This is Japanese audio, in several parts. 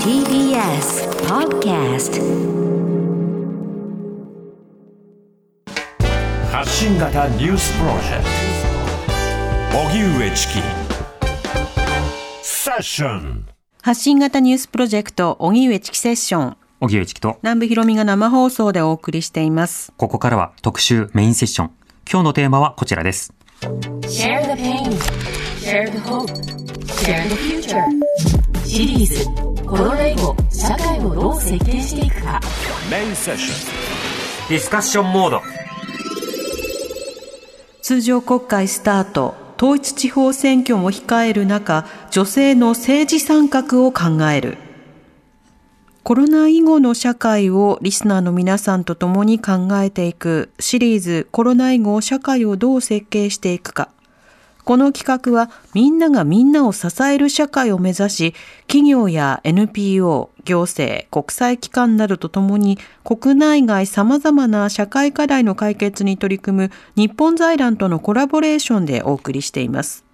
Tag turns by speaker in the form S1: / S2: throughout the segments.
S1: TBS Podcast
S2: 発信型ニュースプロジェクト荻上チキセッション
S3: 発信型ニュースプロジェクト、荻上チキセッション。
S4: 荻上チキと、
S3: 南部ひろみが生放送でお送りしています。
S4: ここからは特集メインセッション。今日のテーマはこちらです。
S1: Share the pain Share the hope Share the future シリーズコロナ以後社会をどう設計していくか
S2: メインセッシ
S4: ディスカッションモード。
S3: 通常国会スタート、統一地方選挙も控える中、女性の政治参画を考える。コロナ以後の社会をリスナーの皆さんと共に考えていくシリーズコロナ以後社会をどう設計していくか。この企画はみんながみんなを支える社会を目指し、企業や NPO、行政、国際機関などとともに国内外様々な社会課題の解決に取り組む日本財団とのコラボレーションでお送りしています。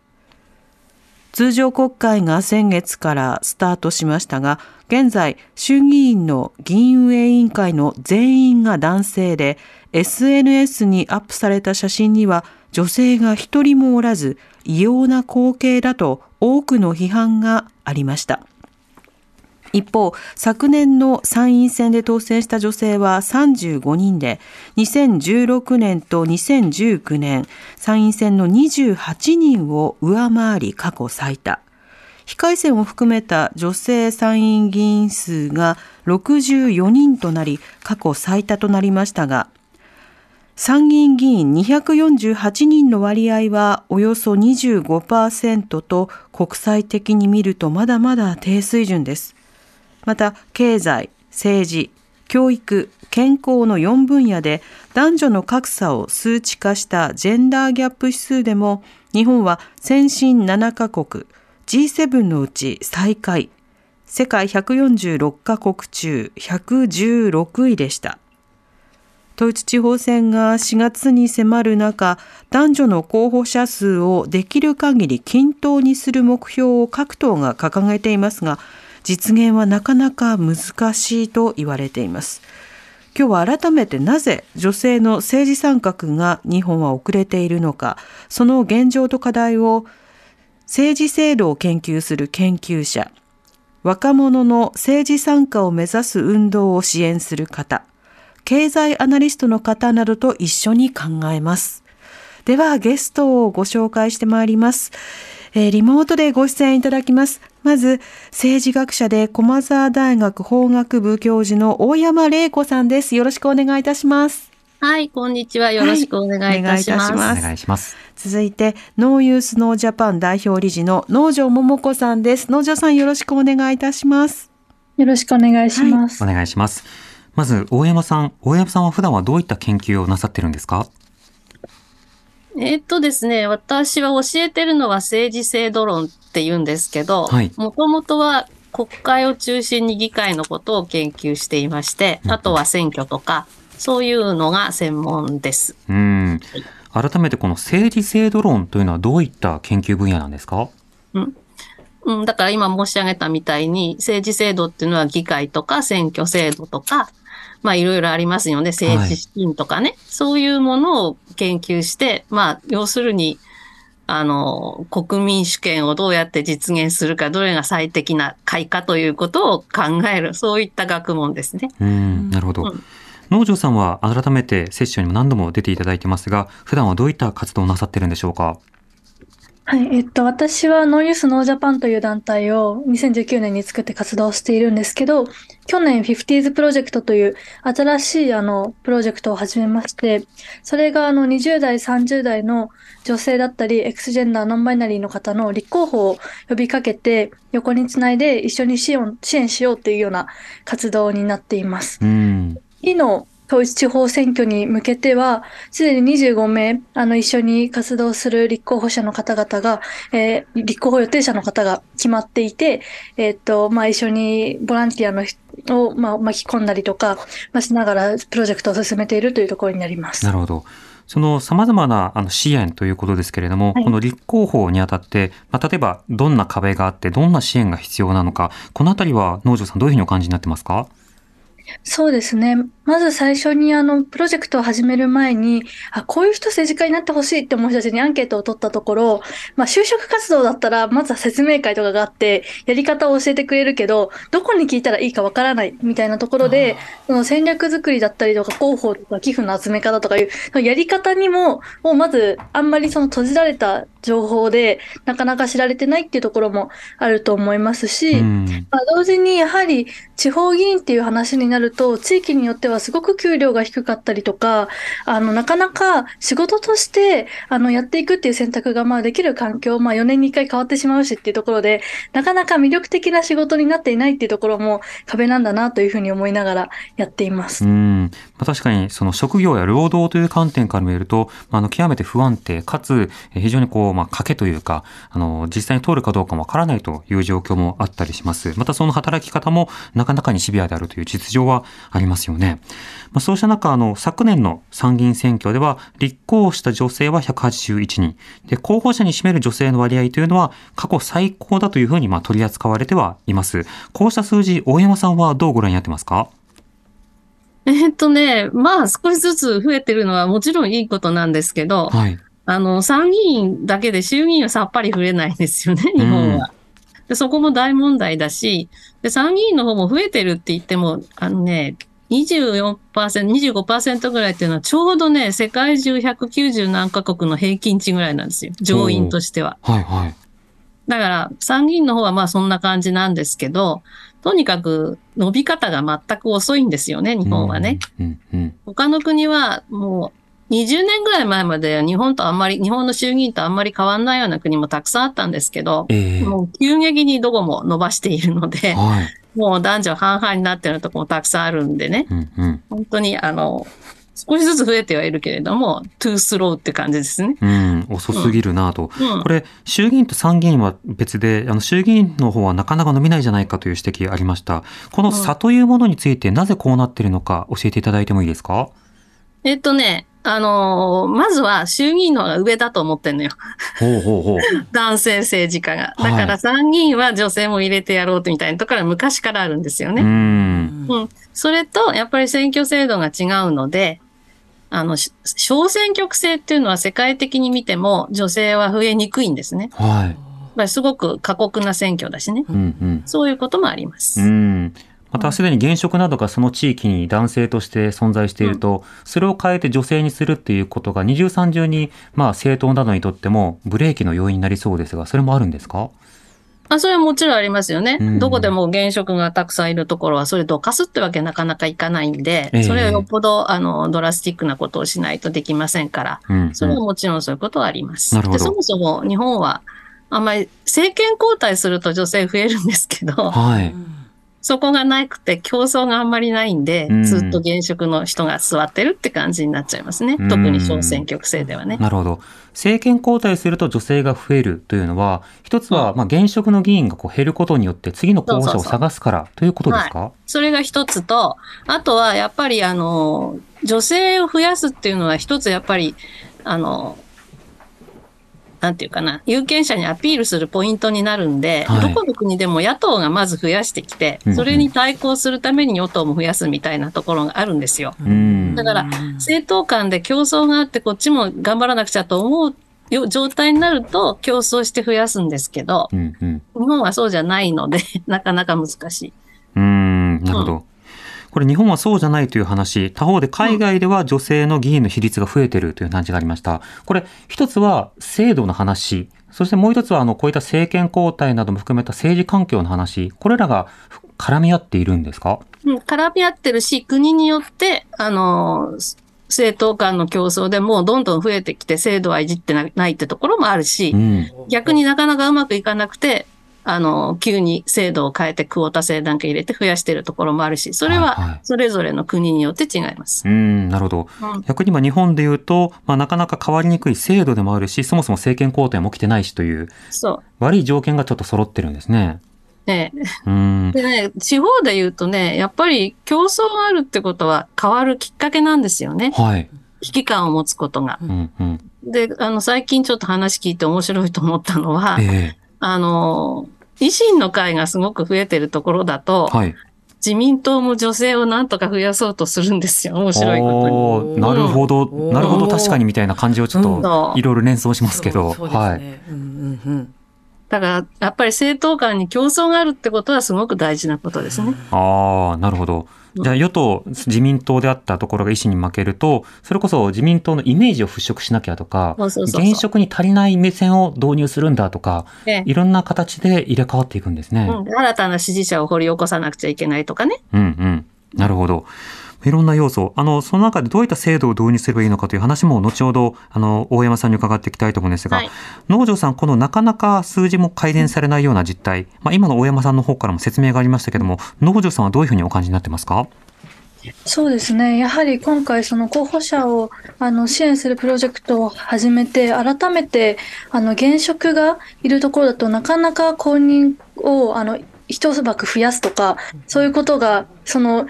S3: 通常国会が先月からスタートしましたが、現在衆議院の議員運営委員会の全員が男性で、SNS にアップされた写真には女性が一人もおらず、異様な光景だと多くの批判がありました。一方、昨年の参院選で当選した女性は35人で、2016年と2019年、参院選の28人を上回り過去最多。非改選を含めた女性参院議員数が64人となり、過去最多となりましたが、参議院議員248人の割合はおよそ25%と国際的に見るとまだまだ低水準です。また経済、政治、教育、健康の4分野で男女の格差を数値化したジェンダーギャップ指数でも日本は先進7カ国 G7 のうち最下位世界146カ国中116位でした。統一地方選が4月に迫る中、男女の候補者数をできる限り均等にする目標を各党が掲げていますが、実現はなかなか難しいと言われています。今日は改めてなぜ女性の政治参画が日本は遅れているのか、その現状と課題を政治制度を研究する研究者、若者の政治参加を目指す運動を支援する方、経済アナリストの方などと一緒に考えます。ではゲストをご紹介してまいります。えーリモートでご出演いただきます。まず、政治学者で駒沢大学法学部教授の大山玲子さんです。よろしくお願いいたします。
S5: はい、こんにちは。よろしくお願いいたします。
S3: はいお願いします
S4: お願いします。
S3: 続いて、ノーユースノージャパン代表理事の農場桃子さんです。農場さんよろしくお願いいたします。
S6: よろしくお願いします。
S4: お願いします。まず、大山さん。大山さんは普段はどういった研究をなさってるんですか？
S5: えっとですね、私は教えてるのは政治制度論って言うんですけど、
S4: はい
S5: もともとは国会を中心に議会のことを研究していまして、
S4: うん
S5: あとは選挙とか、そういうのが専門です。
S4: うん。改めてこの政治制度論というのはどういった研究分野なんですか？
S5: うん、だから今申し上げたみたいに、政治制度っていうのは議会とか選挙制度とか、まあいろいろありますよね。政治資金とかね。そういうものを研究して、まあ要するに、あの、国民主権をどうやって実現するか、どれが最適な会かということを考える、そういった学問ですね。
S4: うん。なるほど。
S5: うん
S4: 能條さんは改めてセッションにも何度も出ていただいてますが、普段はどういった活動をなさってるんでしょうか？
S6: はい、えっと、私は NO YOUTH NO JAPAN という団体を2019年に作って活動しているんですけど、去年 50s プロジェクトという新しいあのプロジェクトを始めまして、それがあの20代、30代の女性だったり、 Xジェンダー、ノンバイナリーの方の立候補を呼びかけて、横につないで一緒に支援支援しようっていうような活動になっています。
S4: うん。
S6: 次の統一地方選挙に向けては、すでに25名、あの、一緒に活動する立候補者の方々が、えー立候補予定者の方が決まっていて、えーっと、まあ、一緒にボランティアの人を、まあ、巻き込んだりとか、まあ、しながらプロジェクトを進めているというところになります。
S4: なるほど。その様々なあの支援ということですけれども、
S6: はい
S4: この立候補にあたって、まあ、例えばどんな壁があって、どんな支援が必要なのか、このあたりは農場さんどういうふうにお感じになってますか？
S6: そうですね。まず最初にあの、プロジェクトを始める前に、あ、こういう人政治家になってほしいって思う人たちにアンケートを取ったところ、まあ、就職活動だったら、まずは説明会とかがあって、やり方を教えてくれるけど、どこに聞いたらいいかわからないみたいなところで、その戦略作りだったりとか、広報とか寄付の集め方とかいう、やり方にも、もうまず、あんまりその閉じられた情報で、なかなか知られてないっていうところもあると思いますし、
S4: うん。
S6: まあ、同時にやはり地方議員っていう話になると、地域によってはすごく給料が低かったりとか、あの、なかなか仕事として、あの、やっていくっていう選択が、まあ、できる環境、まあ、4年に1回変わってしまうしっていうところで、なかなか魅力的な仕事になっていないっていうところも壁なんだなというふうに思いながらやっています。
S4: うん。まあ、確かに、その職業や労働という観点から見ると、まあ、あの、極めて不安定、かつ、非常にこう、まあ、賭けというか、あの、実際に通るかどうかもわからないという状況もあったりします。またその働き方もなかなかにシビアであるという実情はありますよね。まあ、そうした中、あの、昨年の参議院選挙では、立候補した女性は181人。で、候補者に占める女性の割合というのは、過去最高だというふうに、まあ、取り扱われてはいます。こうした数字、大山さんはどうご覧になってますか？
S5: えーっとね、まあ少しずつ増えてるのはもちろんいいことなんですけど、
S4: はい。
S5: あの、参議院だけで衆議院はさっぱり増えないんですよね、日本は。でそこも大問題だし、で、参議院の方も増えてるって言っても、あのね、24%、25%ぐらいっていうのはちょうどね、世界中190何カ国の平均値ぐらいなんですよ。上院としては。
S4: はい、はい。
S5: だから、参議院の方はまあそんな感じなんですけど、とにかく伸び方が全く遅いんですよね、日本はね。
S4: うん。うん、うん。
S5: 他の国はもう20年ぐらい前まで日本とあんまり、日本の衆議院とあんまり変わんないような国もたくさんあったんですけど、
S4: ええ
S5: もう急激にどこも伸ばしているので、
S4: はい。
S5: もう男女半々になってるとこもたくさんあるんでね、
S4: うん、うん。
S5: 本当にあの、少しずつ増えてはいるけれども、 too slow って感じですね。
S4: うん、遅すぎるなと。
S5: うん。
S4: これ、衆議院と参議院は別で、あの、衆議院の方はなかなか伸びないじゃないかという指摘ありました。この差というものについて、なぜこうなっているのか教えていただいてもいいですか？
S5: えっとね、あのーまずは衆議院の方が上だと思ってんのよ。
S4: ほうほうほう。
S5: 男性政治家が。
S4: はい
S5: だから参議院は女性も入れてやろうとみたいなところは昔からあるんですよね。
S4: うん。
S5: うん。それと、やっぱり選挙制度が違うので、あの、し小選挙区制っていうのは世界的に見ても女性は増えにくいんですね。
S4: はい。
S5: すごく過酷な選挙だしね。
S4: うん、うん。
S5: そういうこともあります。
S4: うん。またすでに現職などがその地域に男性として存在していると、それを変えて女性にするっていうことが二重三重に、まあ政党などにとってもブレーキの要因になりそうですが、それもあるんですか？
S5: あ、それはもちろんありますよね。
S4: うん
S5: どこでも現職がたくさんいるところは、それどかすってわけなかなかいかないんで、
S4: ええ
S5: それはよっぽど、あの、ドラスティックなことをしないとできませんから、
S4: うん。
S5: それはもちろんそういうことはあります。で、そもそも日本は、あんまり政権交代すると女性増えるんですけど、
S4: はい。
S5: そこがなくて競争があんまりないんで、
S4: うん
S5: ずっと現職の人が座ってるって感じになっちゃいますね。
S4: うん
S5: 特に小選挙区制ではね。
S4: なるほど。政権交代すると女性が増えるというのは、一つは、まあ、現職の議員がこう減ることによって次の候補者を探すからということですか？
S5: それが一つと、あとはやっぱりあの、女性を増やすっていうのは一つやっぱり、あの、なんていうかな、有権者にアピールするポイントになるんで、
S4: はい
S5: どこの国でも野党がまず増やしてきて
S4: うんう、ん
S5: それに対抗するために与党も増やすみたいなところがあるんですよ。
S4: うん。
S5: だから、政党間で競争があって、こっちも頑張らなくちゃと思うよ状態になると、競争して増やすんですけど、
S4: うんうん。
S5: 日本はそうじゃないので、なかなか難しい。
S4: うーん、なるほど。これ日本はそうじゃないという話、他方で海外では女性の議員の比率が増えてるという話がありました。これ一つは制度の話、そしてもう一つはあのこういった政権交代なども含めた政治環境の話、これらが絡み合っているんですか？
S5: うん絡み合ってるし、国によって、あの、政党間の競争でもうどんどん増えてきて制度はいじってなないってところもあるし
S4: う、ん。
S5: 逆になかなかうまくいかなくて、あの、急に制度を変えてクオータ制なんか入れて増やしてるところもあるし、それ
S4: はいはい
S5: はそれぞれの国によって違います。
S4: うん、なるほど。
S5: うん
S4: 逆に今日本で言うと、まあ、なかなか変わりにくい制度でもあるし、そもそも政権交代も起きてないしという
S5: そう。
S4: 悪い条件がちょっと揃ってるんですね。
S5: ね
S4: うん。
S5: でね、地方で言うとね、やっぱり競争があるってことは変わるきっかけなんですよね。
S4: はい。
S5: 危機感を持つことが。
S4: うんうん。
S5: で、あの、最近ちょっと話聞いて面白いと思ったのは、
S4: え
S5: あの、維新の会がすごく増えてるところだと、
S4: えはい。
S5: 自民党も女性をなんとか増やそうとするんですよ。面白いことに。
S4: なるほど、
S3: うん
S4: なるほど、確かにみたいな感じをちょっ
S5: そ
S4: と
S5: う
S4: いろいろ連想しますけど、
S3: そうです
S4: はい。
S3: ね。うんうんうん
S5: だから、やっぱり政党間に競争があるってことはすごく大事なことですね。
S4: ああ、なるほど。じゃあ与党、自民党であったところが維新に負けると、それこそ自民党のイメージを払拭しなきゃとか、現職に足りない目線を導入するんだとか、
S5: ええ
S4: いろんな形で入れ替わっていくんですね。
S5: うん新たな支持者を掘り起こさなくちゃいけないとかね。
S4: うんうん。なるほど。いろんな要素。あの、その中でどういった制度を導入すればいいのかという話も後ほど、あの、大山さんに伺っていきたいと思うんですが、
S5: はい
S4: 農場さん、このなかなか数字も改善されないような実態、まあ、今の大山さんの方からも説明がありましたけども、農場さんはどういうふうにお感じになってますか？
S6: そうですね。やはり今回その候補者をあの支援するプロジェクトを始めて、改めてあの現職がいるところだとなかなか公認をあの一枠増やすとか、そういうことが、その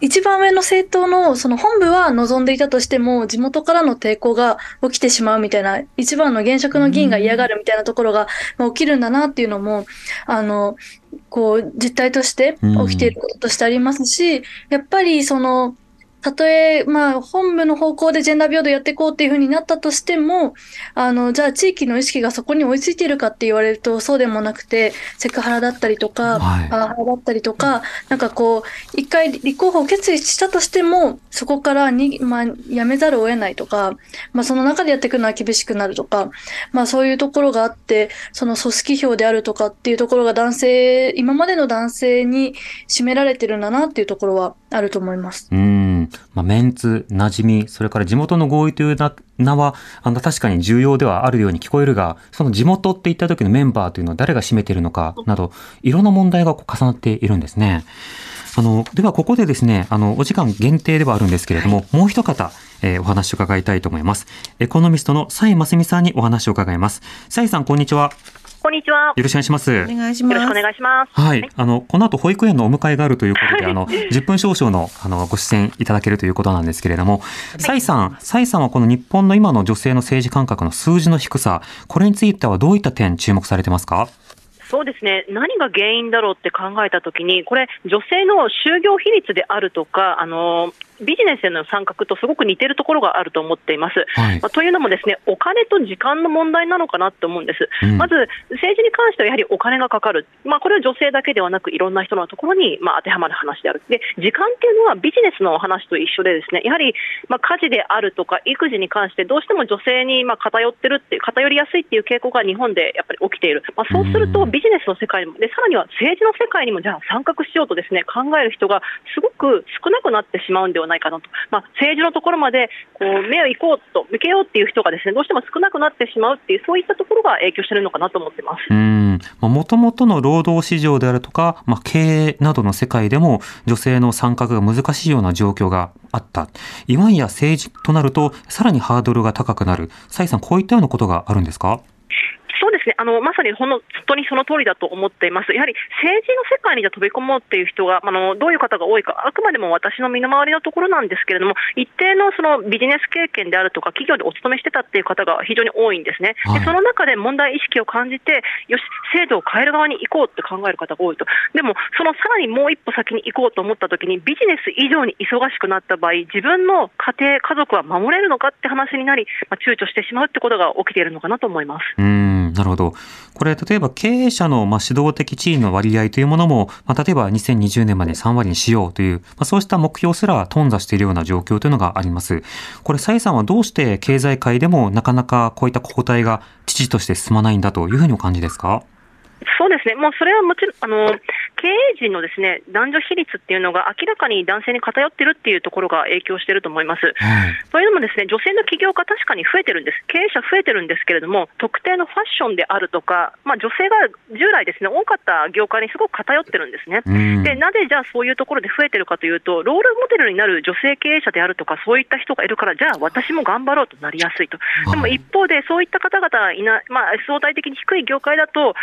S6: 一番上の政党のその本部は望んでいたとしても、地元からの抵抗が起きてしまうみたいな、一番の現職の議員が嫌がるみたいなところがまあ起きるんだなっていうのも、あの、こう、実態として起きていることとしてありますし、やっぱりその、たとえ、まあ、本部の方向でジェンダー平等やっていこうっていうふうになったとしても、あの、じゃあ地域の意識がそこに追いついているかって言われると、そうでもなくて、セクハラだったりとか、
S4: はい
S6: パワハラだったりとか、なんかこう、一回立候補を決意したとしても、そこからに、まあ、やめざるを得ないとか、まあ、その中でやっていくのは厳しくなるとか、まあ、そういうところがあって、その組織票であるとかっていうところが男性、今までの男性に占められてるんだなっていうところはあると思います。
S4: うん。まあ、メンツ、馴染み、それから地元の合意というな名は、あの、確かに重要ではあるように聞こえるが、その地元って言った時のメンバーというのは誰が占めているのかなど、いろんな問題がこう重なっているんですね。あの、ではここでですね、あの、お時間限定ではあるんですけれども、もう一方、えーお話を伺いたいと思います。エコノミストの蔡真澄さんにお話を伺います。蔡さん、こんにちは。
S7: こんにちは。
S4: よろしくお願いします。
S3: お願いします。
S7: よろしくお願いします。
S4: はい。あの、この後保育園のお迎えがあるということで、あの、10分少々の、あの、ご出演いただけるということなんですけれども、蔡さん、蔡さんはこの日本の今の女性の政治感覚の数字の低さ、これについてはどういった点注目されてますか？
S7: そうですね。何が原因だろうって考えたときに、これ、女性の就業比率であるとか、あの、ビジネスへの参画とすごく似てるところがあると思っています。
S4: はい
S7: まあというのもですね、お金と時間の問題なのかなと思うんです。
S4: うん
S7: まず、政治に関してはやはりお金がかかる。まあ、これは女性だけではなく、いろんな人のところに、まあ、当てはまる話である。で、時間っていうのはビジネスの話と一緒でですね、やはり、まあ、家事であるとか、育児に関して、どうしても女性に、まあ、偏ってるっていう、偏りやすいっていう傾向が日本でやっぱり起きている。まあ、そうすると、
S4: うん
S7: ビジネスの世界にも、で、さらには政治の世界にも、じゃあ参画しようとですね、考える人がすごく少なくなってしまうんではないかなと。まあ、政治のところまで、こう、目を行こうと、向けようっていう人がですね、どうしても少なくなってしまうっていう、そういったところが影響してるのかなと思ってます。
S4: うん。まあ、元々の労働市場であるとか、まあ、経営などの世界でも女性の参画が難しいような状況があった。いわんや政治となると、さらにハードルが高くなる。蔡さん、こういったようなことがあるんですか？
S7: そうですね、あのまさにほんの本当にその通りだと思っています、やはり政治の世界に飛び込もうっていう人があの、どういう方が多いか、あくまでも私の身の回りのところなんですけれども、一定のそのビジネス経験であるとか、企業でお勤めしてたっていう方が非常に多いんですね、
S4: はい。
S7: でその中で問題意識を感じて、よし、制度を変える側に行こうって考える方が多いと、でも、そのさらにもう一歩先に行こうと思ったときに、ビジネス以上に忙しくなった場合、自分の家庭、家族は守れるのかって話になり、まあ、躊躇してしまうってことが起きているのかなと思います。
S4: うーん、なるほど。これ、例えば経営者のまあ指導的地位の割合というものも、まあ、例えば2020年まで3割にしようという、まあ、そうした目標すら頓挫しているような状況というのがあります。これ、蔡さんはどうして経済界でもなかなかこういった交代が父として進まないんだというふうにお感じですか？
S7: そうですね、もうそれはもちろん、あの経営陣のですね男女比率っていうのが明らかに男性に偏ってるっていうところが影響していると思います。
S4: はい。
S7: というのもですね女性の起業家、確かに増えてるんです、経営者増えてるんですけれども、特定のファッションであるとか、まあ、女性が従来ですね多かった業界にすごく偏ってるんですね。
S4: うん。
S7: でなぜじゃあそういうところで増えてるかというと、ロールモデルになる女性経営者であるとか、そういった人がいるから、じゃあ私も頑張ろうとなりやすいと、でも一方で、そういった方々がいな、まあ、相対的に低い業界だと、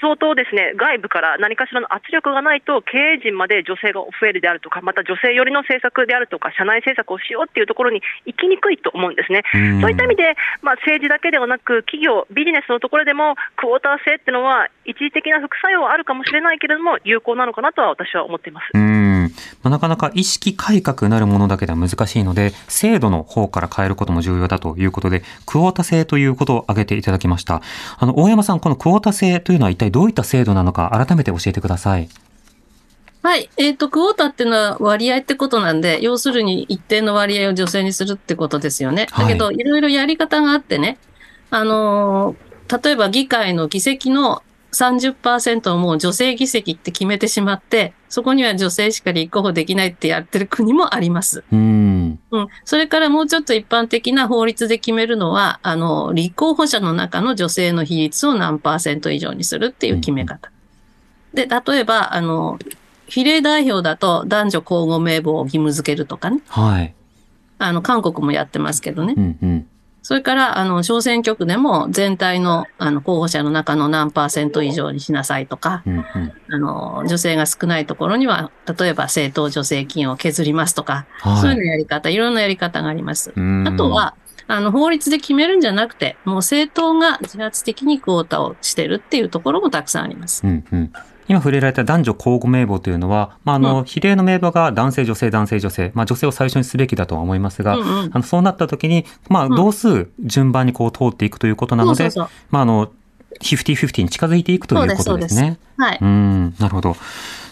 S7: 相当ですね外部から何かしらの圧力力がないと経営陣まで女性が増えるであるとか、また女性寄りの政策であるとか、社内政策をしようっていうところに行きにくいと思うんですね。
S4: うん
S7: そういった意味で、まあ、政治だけではなく、企業、ビジネスのところでも、クォーター制っていうのは、一時的な副作用はあるかもしれないけれども、有効なのかなとは私は思っています。
S4: うん。まあ、なかなか意識改革なるものだけでは難しいので、制度の方から変えることも重要だということで、クォータ制ということを挙げていただきました。あの、大山さん、このクォータ制というのは一体どういった制度なのか、改めて教えてください。
S5: はい。えっ、と、クォータっていうのは割合ってことなんで、要するに一定の割合を女性にするってことですよね。だけど、いろいろやり方があってね、あのー例えば議会の議席の30%をもう女性議席って決めてしまって、そこには女性しか立候補できないってやってる国もあります。
S4: うん。
S5: うん。それからもうちょっと一般的な法律で決めるのは、あの、立候補者の中の女性の比率を何パーセント以上にするっていう決め方。で、例えば、あの、比例代表だと男女交互名簿を義務付けるとかね。
S4: はい。
S5: あの、韓国もやってますけどね
S4: う。んうん。
S5: それから、あの、小選挙区でも全体の、あの、候補者の中の何パーセント以上にしなさいとか、
S4: うんうん。
S5: あの、女性が少ないところには、例えば政党助成金を削りますとか、
S4: はい
S5: そういうのやり方、いろんなやり方があります。
S4: うん
S5: あとは、あの、法律で決めるんじゃなくて、もう政党が自発的にクォータをしてるっていうところもたくさんあります。
S4: うんうん。今触れられた男女交互名簿というのは、まあ、あの、
S5: うん
S4: 比例の名簿が男性、女性、男性、女性、まあ、女性を最初にすべきだとは思いますが、
S5: うんうん
S4: あの、そうなった時に、まあ、
S5: ん
S4: 同数順番にこう通っていくということなので、
S5: そうそうそう
S4: まあ、あの、50-50に近づいていくということですね。
S5: はい。
S4: うん、なるほど。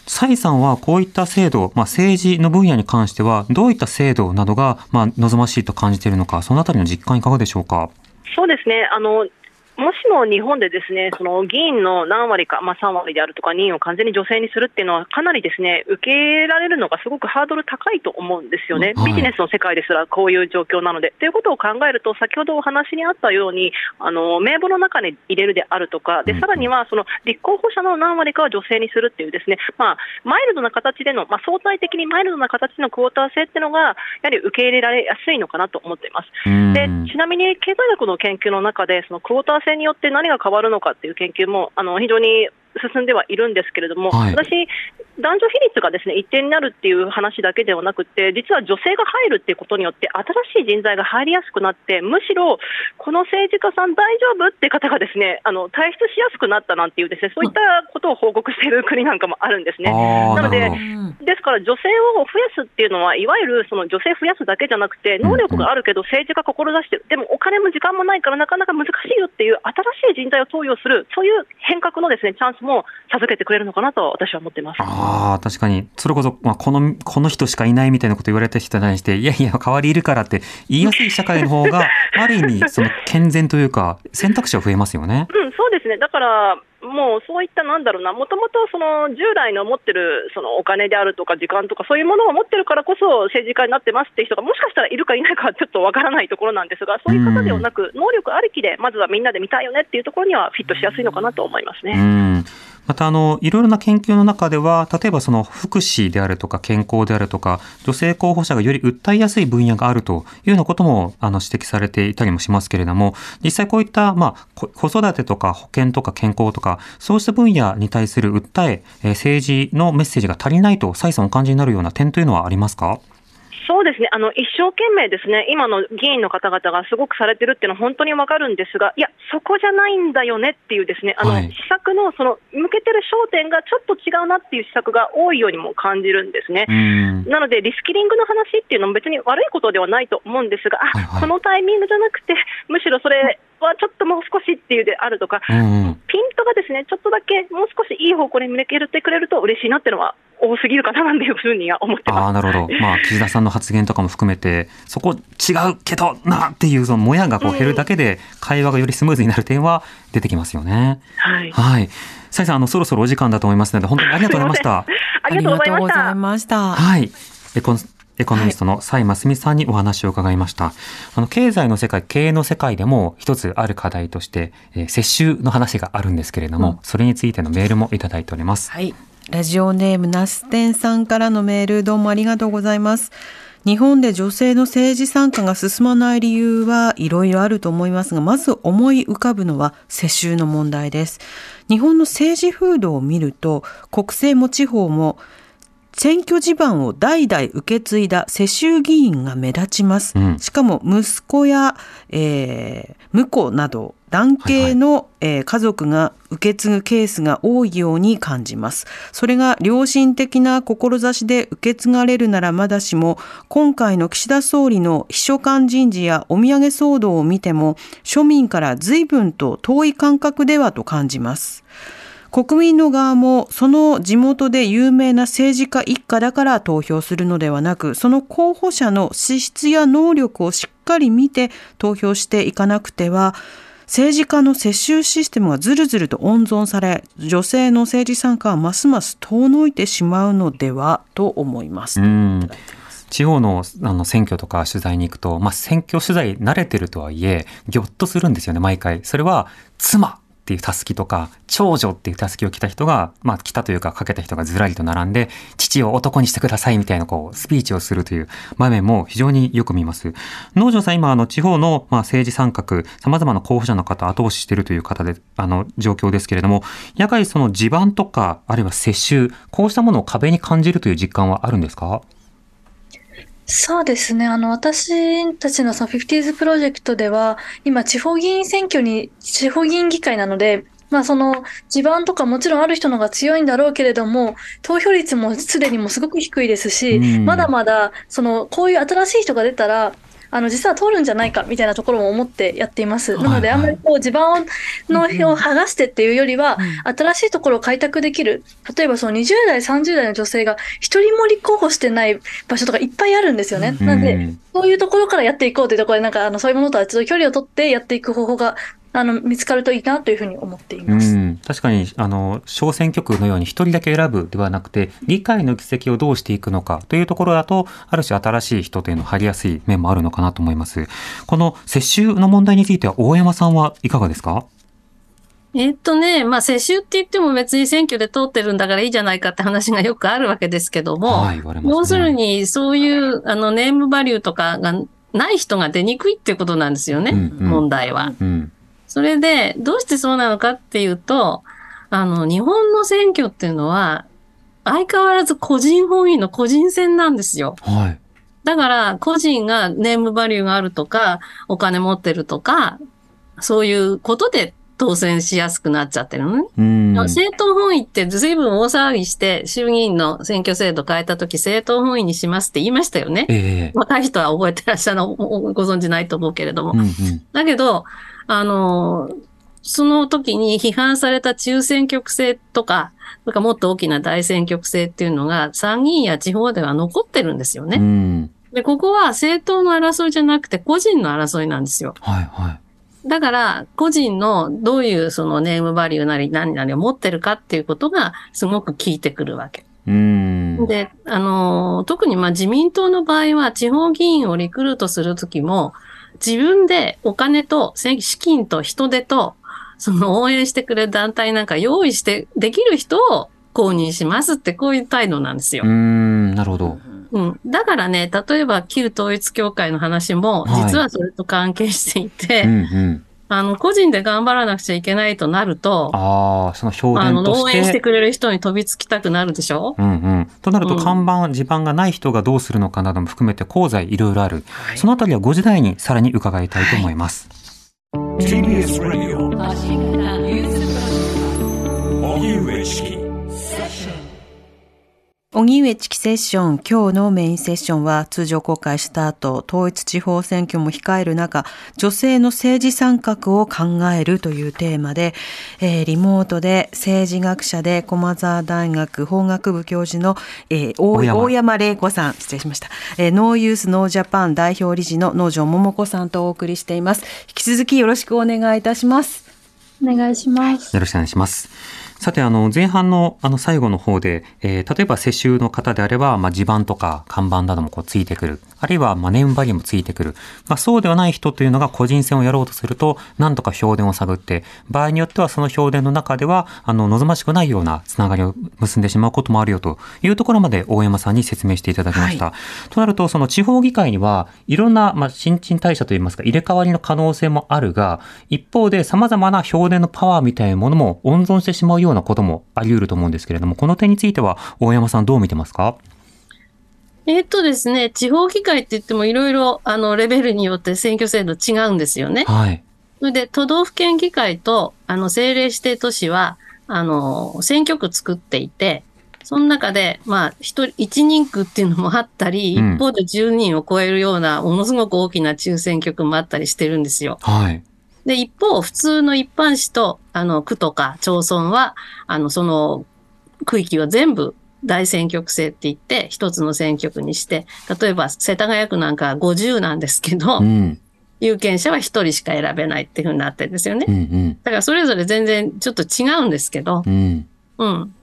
S4: 蔡さんはこういった制度、まあ、政治の分野に関しては、どういった制度などが、まあ、望ましいと感じているのか、そのあたりの実感いかがでしょうか？
S7: そうですね。あの、もしも日本でですね、その議員の何割か、まあ、3割であるとか、任を完全に女性にするっていうのは、かなりですね、受け入れられるのがすごくハードル高いと思うんですよね。
S4: はい
S7: ビジネスの世界ですらこういう状況なので。ということを考えると、先ほどお話にあったように、あの、名簿の中に入れるであるとか、で、
S4: うん
S7: さらには、その、立候補者の何割かは女性にするっていうですね、まあ、マイルドな形での、まあ、相対的にマイルドな形でのクォーター制っていうのが、やはり受け入れられやすいのかなと思っています。
S4: うん
S7: でちなみに経済学の研究の中で、そのクォーター性によって何が変わるのかっていう研究もあの非常に進んではいるんですけれども、
S4: はい
S7: 私、男女比率がですね一定になるっていう話だけではなくて、実は女性が入るっていうことによって、新しい人材が入りやすくなって、むしろこの政治家さん大丈夫って方がですねあの退出しやすくなったなんていう、ですねそういったことを報告している国なんかもあるんですね。なので。ですから、女性を増やすっていうのは、いわゆるその女性増やすだけじゃなくて、能力があるけど政治家志してる、でもお金も時間もないから、なかなか難しいよっていう、新しい人材を登用する、そういう変革のですねチャンスも授けてくれるのかなと私は思ってます。
S4: ああ、確かに。それこそ、まあ、この、この人しかいないみたいなこと言われた人に対して、いやいや、代わりいるからって言いやすい社会の方が、ある意味、その健全というか、選択肢は増えますよね。
S7: うん、そうですね。だから、もうそういったなんだろうな、もともとその従来の持ってるそのお金であるとか時間とかそういうものを持ってるからこそ政治家になってますっていう人がもしかしたらいるかいないかはちょっとわからないところなんですが、そういう方ではなく、能力ありきでまずはみんなで見たいよねっていうところにはフィットしやすいのかなと思います
S4: う
S7: ね。
S4: また、あの、いろいろな研究の中では、例えばその福祉であるとか健康であるとか、女性候補者がより訴えやすい分野があるというようなことも、あの、指摘されていたりもしますけれども、実際こういった、まあ、子育てとか保険とか健康とか、そうした分野に対する訴え、政治のメッセージが足りないと、蔡さんお感じになるような点というのはありますか？
S7: そうですねあの一生懸命ですね、今の議員の方々がすごくされてるっていうのは本当にわかるんですが、いや、そこじゃないんだよねっていう、ですねあの、
S4: はい
S7: 施策のその向けてる焦点がちょっと違うなっていう施策が多いようにも感じるんですね。
S4: うん。
S7: なので、リスキリングの話っていうのも別に悪いことではないと思うんですが、あ、
S4: はいはい
S7: このタイミングじゃなくて、むしろそれはちょっともう少しっていうであるとか、
S4: うん。
S7: ピントがですね、ちょっとだけもう少しいい方向に向けてくれると嬉しいなっていうのは多すぎるかななんていうふうには思って
S4: ああ、
S7: ます。
S4: なるほど。まあ、岸田さんの発言とかも含めて、そこ違うけどなっていう、そのもやがこう減るだけで、会話がよりスムーズになる点は出てきますよね。
S7: はい。
S4: はい。サイさん、あの、そろそろお時間だと思いますので、本当にありがとうございました。
S7: ありがとうございました。
S4: はい。エコンエコノミストの蔡真澄さんにお話を伺いました。あの、経済の世界、経営の世界でも一つある課題として、えー、接収の話があるんですけれども、
S3: うん
S4: それについてのメールもいただいております。
S3: はい。ラジオネームナステンさんからのメールどうもありがとうございます。日本で女性の政治参加が進まない理由はいろいろあると思いますが、まず思い浮かぶのは世襲の問題です。日本の政治風土を見ると、国政も地方も選挙地盤を代々受け継いだ世襲議員が目立ちます。
S4: うん
S3: しかも息子や、えー婿など男系の、えー家族が受け継ぐケースが多いように感じます。それが良心的な志で受け継がれるならまだしも、今回の岸田総理の秘書官人事やお土産騒動を見ても、庶民から随分と遠い感覚ではと感じます。国民の側もその地元で有名な政治家一家だから投票するのではなく、その候補者の資質や能力をしっかり見て投票していかなくては、政治家の世襲システムがずるずると温存され、女性の政治参加はますます遠のいてしまうのではと思います。
S4: うん地方のあの選挙とか取材に行くと、まあ、選挙取材慣れてるとはいえ、ぎょっとするんですよね、毎回。それは、妻っていうたすきとか、長女っていうたすきを着た人が、まあ、来たというか、かけた人がずらりと並んで、父を男にしてくださいみたいな、こう、スピーチをするという場面も非常によく見ます。農場さん、今、あの、地方の、まあ、政治参画、様々な候補者の方、後押ししているという方で、あの、状況ですけれども、やはりその地盤とか、あるいは世襲、こうしたものを壁に感じるという実感はあるんですか？
S6: そうですね。あの、私たちのその 50s プロジェクトでは、今、地方議員選挙に、地方議員議会なので、まあその地盤とかもちろんある人の方が強いんだろうけれども、投票率もすでにもうすごく低いですし、
S4: うん
S6: まだまだ、その、こういう新しい人が出たら、あの、実は通るんじゃないかみたいなところも思ってやっています。なので、あんまりこう、地盤をの票を剥がしてっていうよりは、新しいところを開拓できる。例えばその20代、30代の女性が一人も立候補してない場所とかいっぱいあるんですよね。なので、
S4: うん
S6: そういうところからやっていこうというところで、なんか、あの、そういうものとはちょっと距離を取ってやっていく方法が、あの、見つかるといいなというふうに思っていうます。
S4: ん、確かにあの小選挙区のように一人だけ選ぶではなくて議会の議席をどうしていくのかというところだとある種新しい人というのを入りやすい面もあるのかなと思います。この世襲の問題については大山さんはいかがですか？
S5: えっとね、まあ、世襲って言っても別に選挙で通ってるんだからいいじゃないかって話がよくあるわけですけども、
S4: はい言われますね。
S5: 要するにそういうあのネームバリューとかがない人が出にくいっていうことなんですよね、
S4: うんうん。
S5: 問題は。
S4: うん
S5: それで、どうしてそうなのかっていうと、あの、日本の選挙っていうのは、相変わらず個人本位の個人戦なんですよ。
S4: はい
S5: だから、個人がネームバリューがあるとか、お金持ってるとか、そういうことで当選しやすくなっちゃってるのね。
S4: うん
S5: 政党本位って随分大騒ぎして、衆議院の選挙制度変えたとき、政党本位にしますって言いましたよね。
S4: ええ
S5: 若い人は覚えてらっしゃるの、ごご存知ないと思うけれども。
S4: うんうん
S5: だけど、あの、その時に批判された中選挙区制とか、それからもっと大きな大選挙区制っていうのが参議院や地方では残ってるんですよ
S4: う
S5: ね。
S4: ん
S5: で、ここは政党の争いじゃなくて個人の争いなんですよ。
S4: はいはい
S5: だから、個人のどういうそのネームバリューなり何なりを持ってるかっていうことがすごく効いてくるわけ。
S4: うん
S5: で、あのー、特にまあ自民党の場合は地方議員をリクルートするときも、自分でお金とせ資金と人手と、その応援してくれる団体なんか用意してできる人を公認しますってこういう態度なんですよ
S4: う。んなるほど
S5: うん。だからね、例えば旧統一教会の話も、
S4: はい
S5: 実はそれと関係していて、
S4: うんうん
S5: あの、個人で頑張らなくちゃいけないとなると、
S4: ああその表
S5: あの、
S4: 現と
S5: 応援
S4: し
S5: しててくれる人に飛びつきたくなるでしょ？
S4: うんうん、となると
S5: うん。
S4: 看板、地盤がない人がどうするのかなども含めて功罪いろいろある、そのあたりは5時台にさらに伺いたいと思います。
S2: TBS 上チキ
S3: 荻上チキセッション、今日のメインセッションは通常公開した後、統一地方選挙も控える中、女性の政治参画を考えるというテーマで、えーリモートで政治学者で駒沢大学法学部教授の、えー大
S4: 大山
S3: 大山玲子さん、失礼しました。えーノーユースノージャパン代表理事の農場桃子さんとお送りしています。引き続きよろしくお願いいたします。
S6: お願いします。
S4: よろしくお願いします。さて、あの、前半の、あの、最後の方で、えー、例えば世襲の方であれば、まあ、地盤とか看板などもこうついてくる。あるいは、まあ、年張りもついてくる。まあ、そうではない人というのが個人戦をやろうとすると、なんとか評伝を探って、場合によってはその評伝の中では、あの、望ましくないようなつながりを結んでしまうこともあるよというところまで大山さんに説明していただきました。はい、となると、その地方議会には、いろんな、まあ、新陳代謝といいますか、入れ替わりの可能性もあるが、一方で様々な評伝のパワーみたいなものも温存してしまうようなこともあり得ると思うんですけれども、この点については大山さんどう見てますか？
S5: えっとですね、地方議会って言ってもいろいろ、あの、レベルによって選挙制度違うんですよね。
S4: はい。
S5: それで、都道府県議会と、あの、政令指定都市は、あの、選挙区作っていて、その中で、まあ、一人、一人区っていうのもあったり、うん、一方で10人を超えるような、ものすごく大きな抽選挙区もあったりしてるんですよ。
S4: はい。
S5: で、一方、普通の一般市と、あの、区とか町村は、あの、その、区域を全部大選挙区制って言って、一つの選挙区にして、例えば世田谷区なんか50なんですけど、うん、有権者は一人しか選べないっていうふうになってるんですよね。
S4: うんうん、
S5: だからそれぞれ全然ちょっと違うんですけど、
S4: うん。
S5: うん、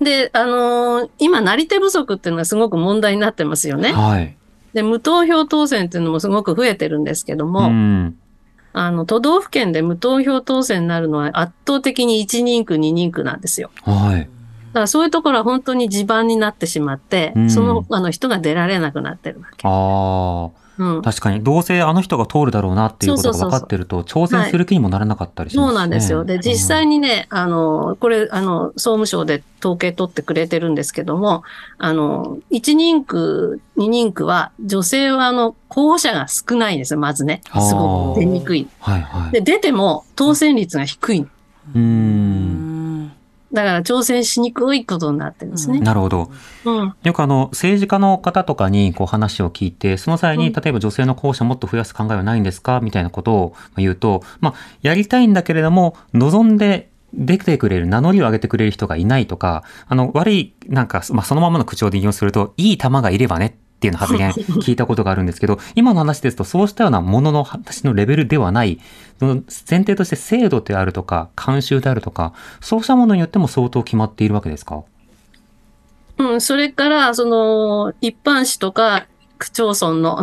S5: で、あのー、今、なり手不足っていうのがすごく問題になってますよね。
S4: はい。
S5: で、無投票当選っていうのもすごく増えてるんですけども、
S4: うん
S5: あの、都道府県で無投票当選になるのは圧倒的に1人区、2人区なんですよ。
S4: はい。だ
S5: からそういうところは本当に地盤になってしまって、うん、そのあの人が出られなくなってるわけ。
S4: ああ。うん、確かに、どうせあの人が通るだろうなっていうことが分かってると、挑戦する気にもならなかったりします、ね
S5: はい、そうなんですよ。で、実際にね、あの、これ、あの、総務省で統計取ってくれてるんですけども、あの、1人区、2人区は、女性は、あの、候補者が少ないんですよ、まずね。すごく出にくい。
S4: はいはい。
S5: で、出ても当選率が低い。
S4: うん。
S5: だから挑戦しにくいことになってるんですね。
S4: なるほど。
S5: うん、
S4: よくあの、政治家の方とかにこう話を聞いて、その際に、例えば女性の候補者もっと増やす考えはないんですかみたいなことを言うと、まあ、やりたいんだけれども、望んで出てくれる、名乗りを上げてくれる人がいないとか、あの、悪い、なんか、まあ、そのままの口調で引用すると、いい球がいればねっていうの発言聞いたことがあるんですけど、今の話ですとそうしたようなものの話のレベルではない、その前提として制度であるとか、慣習であるとか、そうしたものによっても相当決まっているわけですか？
S5: うん、それから、その、一般紙とか、区町村の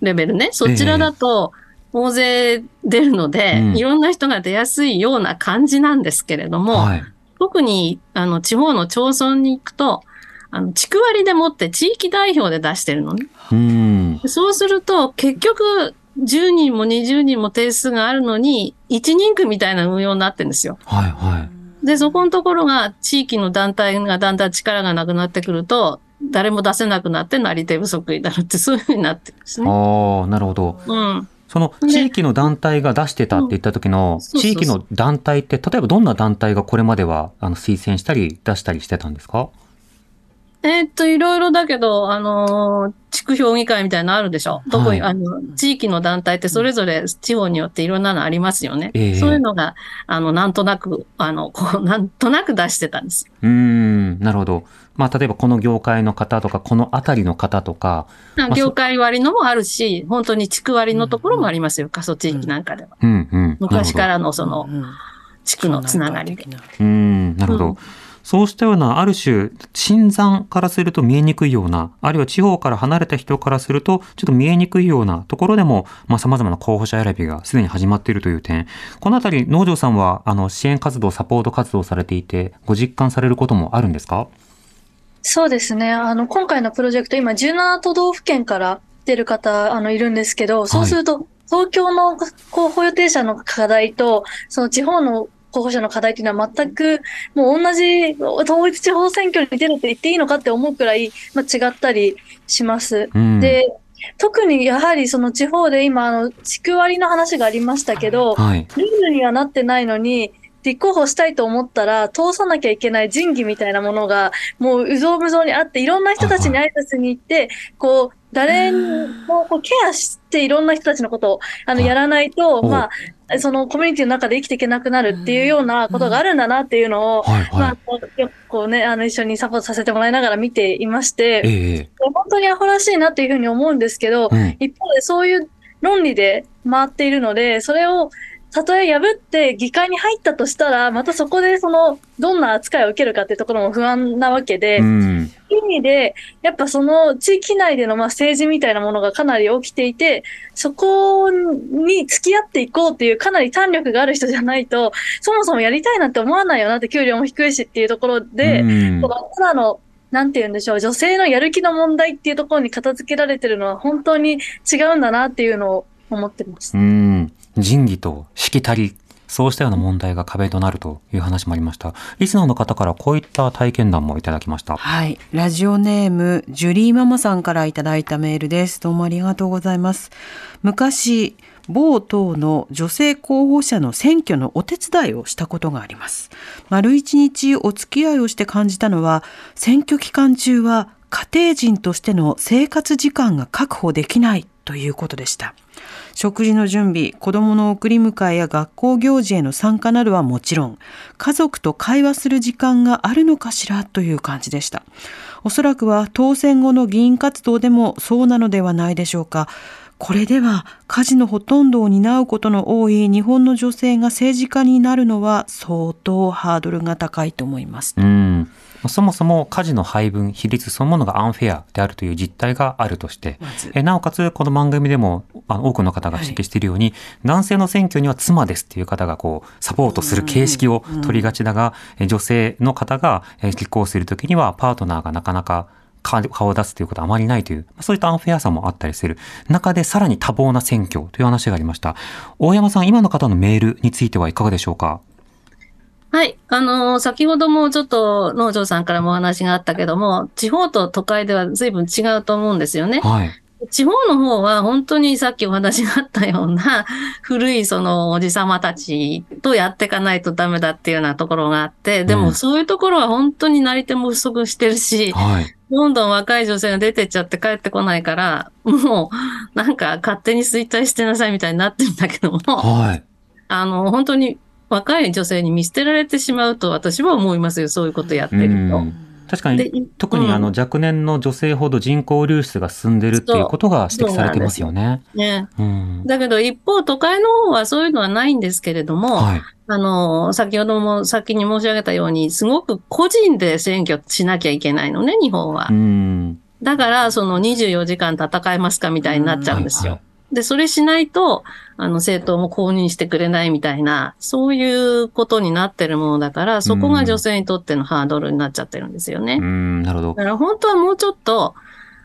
S5: レベルね、そちらだと、大勢出るので、えーうん、いろんな人が出やすいような感じなんですけれども、はい、特に、あの、地方の町村に行くと、あの、地区割りでもって地域代表で出してるのね。
S4: うん
S5: そうすると、結局、10人も20人も定数があるのに、1人区みたいな運用になってるんですよ。
S4: はいはい。
S5: で、そこのところが、地域の団体がだんだん力がなくなってくると、誰も出せなくなってなり手不足になるって、そういうふうになってるんですね。
S4: ああ、なるほど。
S5: うん。
S4: その地域の団体が出してたって言った時の、地域の団体って、例えばどんな団体がこれまではあの推薦したり出したりしてたんですか？
S5: えー、っと、いろいろだけど、あのー、地区評議会みたいなのあるでしょ。どこに、はい、あの、地域の団体ってそれぞれ地方によっていろんなのありますよね。えー、そういうのが、あの、なんとなく、あの、こう、なんとなく出してたんです
S4: うん、なるほど。まあ、例えばこの業界の方とか、この辺りの方とか。
S5: まあ、業界割のもあるし、本当に地区割のところもありますよ。過疎地域なんかでは。
S4: うんうん、昔
S5: からのその、地区のつながりで。
S4: うん、なるほど。うんそうしたようなある種、新山からすると見えにくいような、あるいは地方から離れた人からすると、ちょっと見えにくいようなところでも、まあ、様々な候補者選びがすでに始まっているという点、このあたり、農場さんは、あの、支援活動、サポート活動されていて、ご実感されることもあるんですか？
S6: そうですね。あの、今回のプロジェクト、今、17都道府県から出る方、あの、いるんですけど、そうすると、はい。東京の候補予定者の課題と、その地方の候補者の課題っていうのは全くもう同じ統一地方選挙に出るって言っていいのかって思うくらい、まあ、違ったりします。
S4: うん、
S6: で特にやはりその地方で今、あの、地区割りの話がありましたけど、
S4: はい、
S6: ルールにはなってないのに、立候補したいと思ったら、通さなきゃいけない仁義みたいなものが、もううぞうむぞうにあって、いろんな人たちに挨拶に行って、こう、誰もこうケアしていろんな人たちのことをあのやらないと、まあ、そのコミュニティの中で生きていけなくなるっていうようなことがあるんだなっていうのを、まあ、よくこうね、あの一緒にサポートさせてもらいながら見ていまして、
S4: ええ、
S6: 本当にアホらしいなっていうふうに思うんですけど、
S4: うん、
S6: 一方でそういう論理で回っているので、それをたとえ破って議会に入ったとしたら、またそこでその、どんな扱いを受けるかっていうところも不安なわけで、
S4: うん。
S6: 意味で、やっぱその地域内でのまあ政治みたいなものがかなり起きていて、そこに付き合っていこうっていうかなり胆力がある人じゃないと、そもそもやりたいなって思わないよなって給料も低いしっていうところで、
S4: うん
S6: このただの、なんて言うんでしょう、女性のやる気の問題っていうところに片付けられてるのは本当に違うんだなっていうのを思ってます。
S4: うん。仁義としきたり、そうしたような問題が壁となるという話もありました。リスナーの方からこういった体験談もいただきました。
S3: はい。ラジオネーム、ジュリーママさんからいただいたメールです。どうもありがとうございます。昔、某党の女性候補者の選挙のお手伝いをしたことがあります。丸一日お付き合いをして感じたのは、選挙期間中は家庭人としての生活時間が確保できないということでした。食事の準備、子供の送り迎えや学校行事への参加などはもちろん、家族と会話する時間があるのかしらという感じでした。おそらくは当選後の議員活動でもそうなのではないでしょうか。これでは家事のほとんどを担うことの多い日本の女性が政治家になるのは相当ハードルが高いと思います。
S4: うん。そもそも家事の配分、比率そのものがアンフェアであるという実態があるとして、えなおかつこの番組でもあの多くの方が指摘しているように、男性の選挙には妻ですっていう方がこうサポートする形式を取りがちだが、え女性の方がえ立候補するときにはパートナーがなかなか顔顔を出すということはあまりないという、まあそういったアンフェアさもあったりする。中でさらに多忙な選挙という話がありました。大山さん、今の方のメールについてはいかがでしょうか？
S5: はい。あのー先ほどもちょっと農場さんからもお話があったけども、地方と都会では随分違うと思うんですよね。
S4: はい。
S5: 地方の方は本当にさっきお話があったような 古いそのおじさまたちとやっていかないとダメだっていうようなところがあって、で
S4: うん
S5: もそういうところは本当になり手も不足してるし、
S4: はい。
S5: どんどん若い女性が出てっちゃって帰ってこないから、もうなんか勝手に衰退してなさいみたいになってるんだけども、
S4: はい。
S5: あの本当に若い女性に見捨てられてしまうと私は思いますよ、そういうことやって
S4: う
S5: ると。
S4: ん確か
S5: で
S4: に、特にあの
S5: うん
S4: 若年の女性ほど人口流出が進んでるっていうことが指摘されてますよね。
S5: ね。
S4: うん。
S5: だけど一方都会の方はそういうのはないんですけれども、
S4: はい。
S5: あの、先ほども先に申し上げたように、すごく個人で選挙しなきゃいけないのね、日本は
S4: う。ん。
S5: だから、その24時間戦えますかみたいになっちゃうんですよ。
S4: はい
S5: で、それしないと、あの、政党も公認してくれないみたいな、そういうことになってるものだから、そこが女性にとってのハードルになっちゃってるんですよね。
S4: うん、なるほど
S5: だ。から本当はもうちょっと、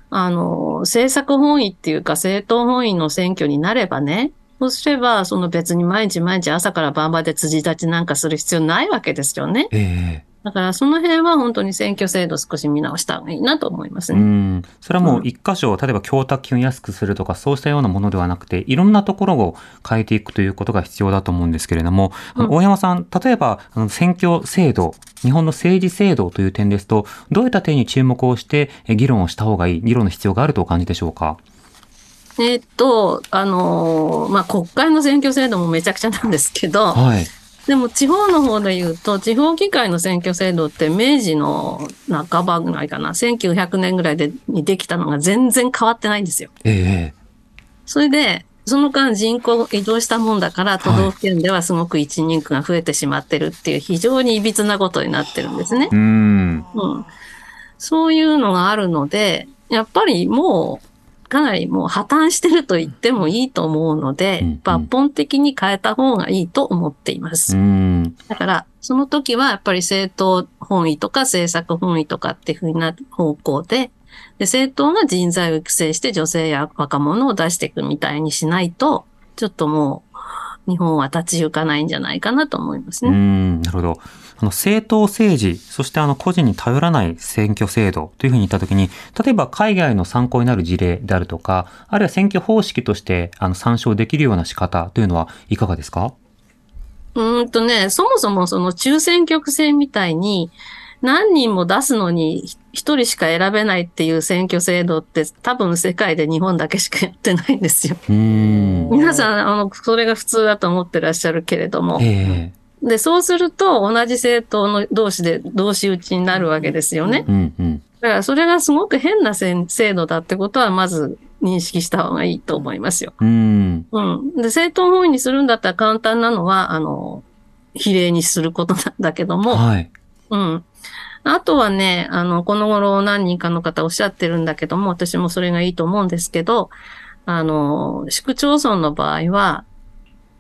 S5: あの、政策本位っていうか政党本位の選挙になればね、そうすれば、その別に毎日毎日朝から晩まで辻立ちなんかする必要ないわけですよね。
S4: え
S5: だからその辺は本当に選挙制度少し見直した方がいいなと思います
S4: えう
S5: ね。
S4: ん。それはもう一箇所、例えば供託金を安くするとか、そうしたようなものではなくて、いろんなところを変えていくということが必要だと思うんですけれども、
S5: うん
S4: 大山さん、例えば、あの選挙制度、日本の政治制度という点ですと、どういった点に注目をして、え議論をした方がいい、議論の必要があるとお感じでしょうか？
S5: えーっと、あのーまあ、国会の選挙制度もめちゃくちゃなんですけど、
S4: はい。
S5: でも地方の方で言うと、地方議会の選挙制度って明治の半ばぐらいかな、1900年ぐらいでにできたのが全然変わってないんですよ。
S4: ええ
S5: それで、その間人口移動したもんだから、都道府県ではすごく一人区が増えてしまってるっていう非常に歪なことになってるんですね。
S4: うん。
S5: うん。そういうのがあるので、やっぱりもう、かなりもう破綻してると言ってもいいと思うので、
S4: うんうん
S5: 抜本的に変えた方がいいと思っています。
S4: うん。
S5: だから、その時はやっぱり政党本位とか政策本位とかっていうふうな方向で、で政党が人材を育成して女性や若者を出していくみたいにしないと、ちょっともう日本は立ち行かないんじゃないかなと思います
S4: う
S5: ね。
S4: ん、なるほど。あの、政党政治、そしてあの、個人に頼らない選挙制度というふうに言ったときに、例えば海外の参考になる事例であるとか、あるいは選挙方式として、あの、参照できるような仕方というのはいかがですか？
S5: うーんとね、そもそもその中選挙区制みたいに、何人も出すのに一人しか選べないっていう選挙制度って多分世界で日本だけしかやってないんですよ。皆さん、あの、それが普通だと思ってらっしゃるけれども。
S4: え
S5: で、そうすると同じ政党の同士で同士打ちになるわけですよね
S4: え。うん、うん。
S5: だからそれがすごく変な制度だってことはまず認識した方がいいと思いますよ。
S4: うん。
S5: うん。で、正当本位にするんだったら簡単なのは、あの、比例にすることなんだけども、
S4: はい。
S5: うん。あとはね、あの、この頃何人かの方おっしゃってるんだけども、私もそれがいいと思うんですけど、あの、市区町村の場合は、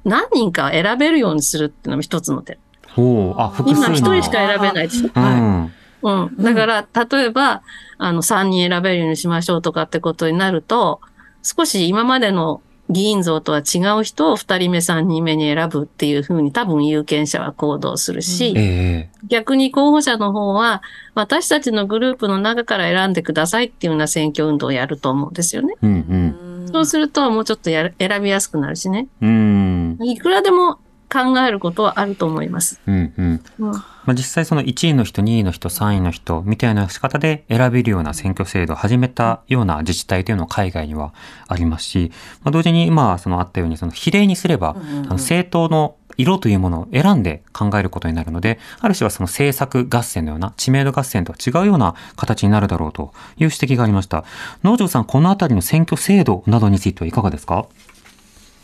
S5: 何人か選べるようにするっていうのも一つの手。
S4: おお、あ、複数の。
S5: 今一人しか選べないでしょ。
S4: うん。
S5: うん。だから、例えば、あの、3人選べるようにしましょうとかってことになると、少し今までの議員像とは違う人を2人目、3人目に選ぶっていうふうに多分有権者は行動するし、
S4: ええ
S5: 逆に候補者の方は、私たちのグループの中から選んでくださいっていうような選挙運動をやると思うんですよね。
S4: うん
S5: そうすると、もうちょっとやる選びやすくなるしね。
S4: うん。うん。
S5: いくらでも考えることはあると思います。
S4: うんうん。
S5: うん
S4: まあ、実際その1位の人、2位の人、3位の人みたいな仕方で選べるような選挙制度を始めたような自治体というのは海外にはありますし、まあ、同時に今そのあったようにその比例にすれば、あの政党の色というものを選んで考えることになるので、ある種はその政策合戦のような知名度合戦とは違うような形になるだろうという指摘がありました。農場さん、このあたりの選挙制度などについてはいかがですか？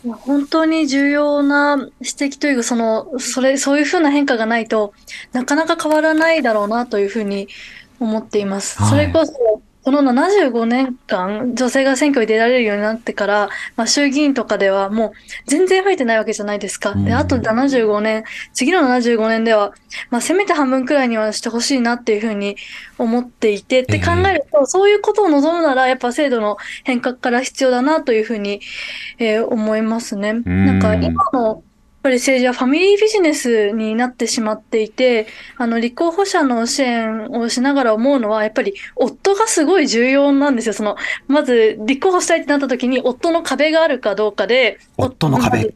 S6: 本当に重要な指摘というか、その、それ、そういうふうな変化がないとなかなか変わらないだろうなというふうに思っています。
S4: はい
S6: それこそ、この75年間、女性が選挙に出られるようになってから、まあ、衆議院とかではもう全然増えてないわけじゃないですか。
S4: うん
S6: で、あと75年、次の75年では、まあ、せめて半分くらいにはしてほしいなっていうふうに思っていて、って考えると、そういうことを望むなら、やっぱ制度の変革から必要だなというふうに、えー思いますね。なんか今のぱり政治はファミリービジネスになってしまっていて、あの、立候補者の支援をしながら思うのは、やっぱり夫がすごい重要なんですよ。その、まず立候補したいってなった時に、夫の壁があるかどうかで、
S4: 夫の壁。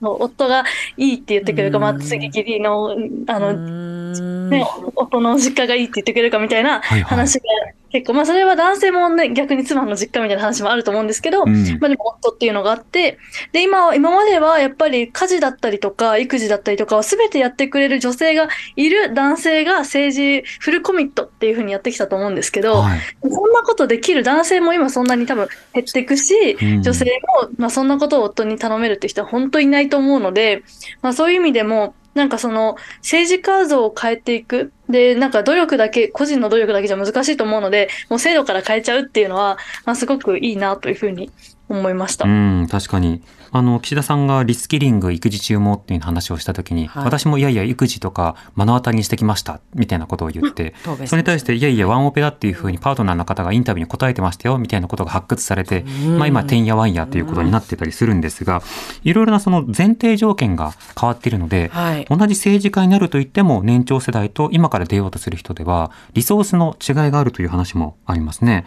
S6: 夫がいいって言ってくれるか、まあ、次義理の、あの、ね、夫の実家がいいって言ってくれるかみたいな
S4: はいはい。
S6: 話が結構、まあそれは男性もね、逆に妻の実家みたいな話もあると思うんですけど、
S4: うん
S6: まあでも夫っていうのがあって、で、今は、今まではやっぱり家事だったりとか、育児だったりとかを全てやってくれる女性がいる男性が政治フルコミットっていうふうにやってきたと思うんですけど、
S4: はい。
S6: そんなことできる男性も今そんなに多分減っていくし、
S4: うん
S6: 女性も、まあ、そんなことを夫に頼めるって人は本当にいないと思うので、まあ、そういう意味でも、なんかその政治家像を変えていく。で、なんか努力だけ、個人の努力だけじゃ難しいと思うので、もう制度から変えちゃうっていうのは、まあ、すごくいいなというふうに思いました。
S4: うん、確かに。あの、岸田さんがリスキリング、育児中もっていう話をしたときに、
S3: はい
S4: 私もいやいや育児とか目の当たりにしてきました、みたいなことを言って、
S3: 答弁しました
S4: それに対して、いやいや、ワンオペだっていうふうにパートナーの方がインタビューに答えてましたよ、みたいなことが発掘されて、まあ今、てんやわんやということになってたりするんですが、いろいろなその前提条件が変わっているので、
S3: はい。
S4: 同じ政治家になると言っても年長世代と今から出ようとする人ではリソースの違いがあるという話もありますね。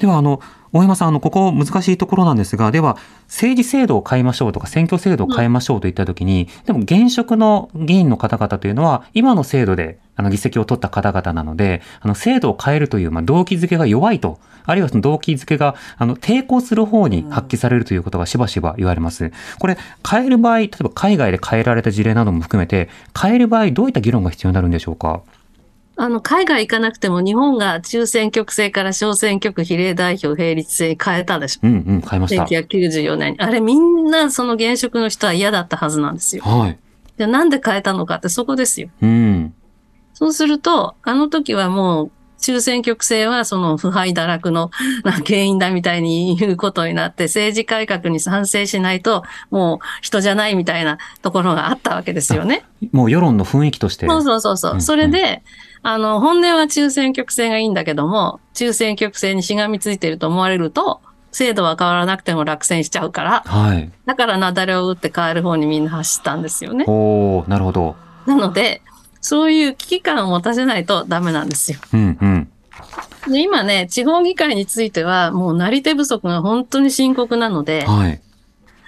S4: ではあの大山さんあのここ難しいところなんですがでは政治制度を変えましょうとか選挙制度を変えましょうといったときに、でも現職の議員の方々というのは今の制度であの議席を取った方々なのであの制度を変えるというまあ動機づけが弱いとあるいはその動機づけがあの抵抗する方に発揮されるということがしばしば言われます。これ変える場合例えば海外で変えられた事例なども含めて変える場合どういった議論が必要になるんでしょうか？
S5: あの、海外行かなくても日本が中選挙区制から小選挙区比例代表並立制に変えたでしょ。
S4: うんうん変えました。
S5: 1994年に。あれみんなその現職の人は嫌だったはずなんですよ。
S4: はい。
S5: じゃあなんで変えたのかってそこですよ。
S4: うん。
S5: そうすると、あの時はもう、中選挙区制はその腐敗堕落の な原因だみたいに言うことになって、政治改革に賛成しないと、もう人じゃないみたいなところがあったわけですよね。
S4: もう世論の雰囲気として。
S5: そうそうそうそう。
S4: うん
S5: それで、あの、本音は中選挙区制がいいんだけども、中選挙区制にしがみついてると思われると、制度は変わらなくても落選しちゃうから、
S4: はい。
S5: だからなだれを打って変える方にみんな走ったんですよね。
S4: おー、なるほど。
S5: なので、そういう危機感を持たせないとダメなんですよ。
S4: うんうん。
S5: で今ね、地方議会については、もうなり手不足が本当に深刻なので、
S4: はい。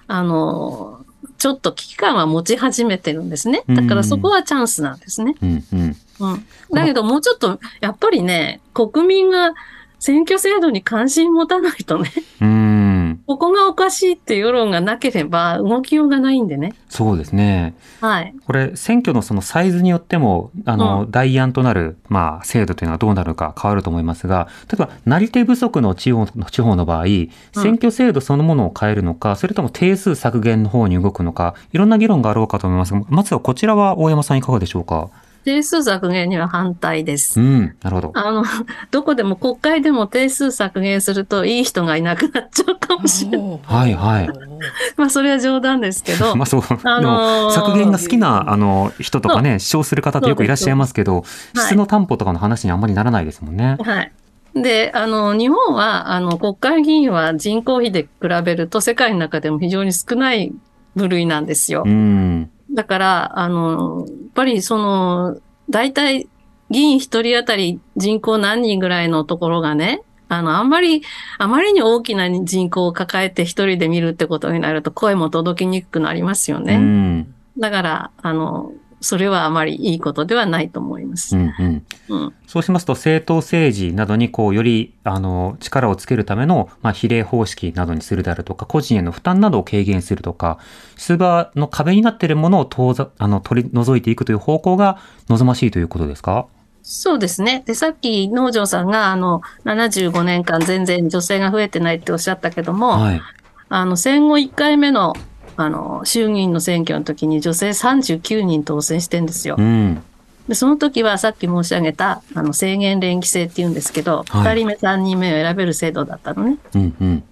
S5: あの、ちょっと危機感は持ち始めてるんですね。だからそこはチャンスなんですね。
S4: うんうん。
S5: うん。だけどもうちょっと、やっぱりね、国民が選挙制度に関心持たないとね、
S4: うーん。
S5: ここがおかしいっていう世論がなければ動きようがないんでね。
S4: そうですね。
S5: はい。
S4: これ、選挙のそのサイズによっても、あの、
S5: う
S4: 代案となる、まあ、制度というのはどうなるか変わると思いますが、例えば、なり手不足の地方の地方の場合、選挙制度そのものを変えるのか、それとも定数削減の方に動くのか、いろんな議論があろうかと思いますが、まずはこちらは大山さんいかがでしょうか？
S5: 定数削減には反対です。
S4: うん、なるほど。
S5: あの、どこでも国会でも定数削減するといい人がいなくなっちゃうかもしれない。
S4: はいはい。
S5: まあそれは冗談ですけど
S4: まあ、そう、
S5: あ
S4: でも
S5: のー
S4: 削減が好きなあの人とかね、主張する方ってよくいらっしゃいますけど、
S5: はい
S4: 質の担保とかの話にあんまりならないですもんね。
S5: はい。で、あの、日本は、あの、国会議員は人口比で比べると世界の中でも非常に少ない部類なんですよ
S4: う。ん。
S5: だから、あの、ぱりその、大体議員一人当たり人口何人ぐらいのところがね、あの、あんまり、あまりに大きな人口を抱えて一人で見るってことになると声も届きにくくなりますよ
S4: う
S5: ね。
S4: ん。
S5: だから、あの、それはあまりいいことではないと思います。
S4: うんうん。
S5: うん。
S4: そうしますと、政党政治などにこう、より、あの、力をつけるための、まあ、比例方式などにするであるとか、個人への負担などを軽減するとか、出馬の壁になっているものを遠ざ、あの、取り除いていくという方向が望ましいということですか？
S5: そうですね。で、さっき農場さんが、あの、75年間全然女性が増えてないっておっしゃったけども、
S4: はい。
S5: あの、戦後1回目の、あの、衆議院の選挙の時に女性39人当選してんですよ
S4: う。ん。
S5: で、その時はさっき申し上げた、あの、制限連議制って言うんですけど、
S4: はい
S5: 2人目、3人目を選べる制度だったのね。
S4: うんうん。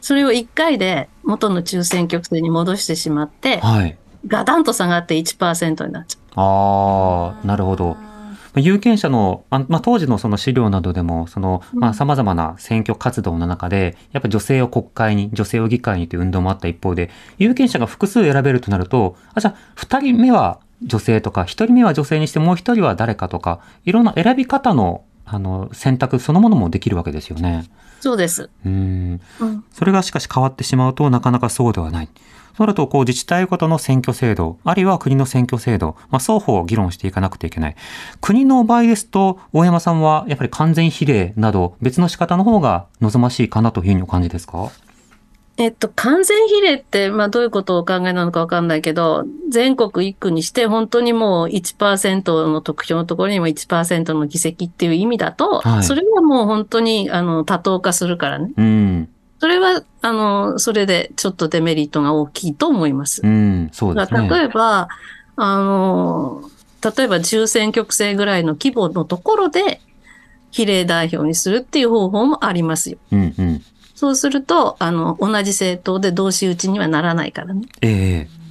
S5: それを1回で元の中選挙区制に戻してしまって、
S4: はい。
S5: ガタンと下がって1%になっちゃ
S4: ああ、なるほど。有権者の、あまあ、当時のその資料などでも、その、まあ、様々な選挙活動の中で、やっぱ女性を国会に、女性を議会にという運動もあった一方で、有権者が複数選べるとなると、あ、じゃあ、二人目は女性とか、一人目は女性にしてもう一人は誰かとか、いろんな選び方の、あの、選択そのものもできるわけですよね。
S5: う。そうです。
S4: うーん。
S5: うん。
S4: それがしかし変わってしまうとなかなかそうではない。そうなると、こう自治体ごとの選挙制度、あるいは国の選挙制度、まあ、双方議論していかなくてはいけない。国の場合ですと、大山さんはやっぱり完全比例など別の仕方の方が望ましいかなというふうにお感じですか？
S5: えっと、完全比例って、まあどういうことをお考えなのかわかんないけど、全国一区にして本当にもう1%の得票のところにも1%の議席っていう意味だと、
S4: はい
S5: それはもう本当に、あの、多党化するからね。
S4: うん。
S5: それは、あの、それでちょっとデメリットが大きいと思います。
S4: うん。そうですね。
S5: 例えば、あの、例えば中選挙区制ぐらいの規模のところで、比例代表にするっていう方法もありますよ。
S4: うんうん。
S5: そうすると、あの、同じ政党で同士打ちにはならないからね。
S4: ええ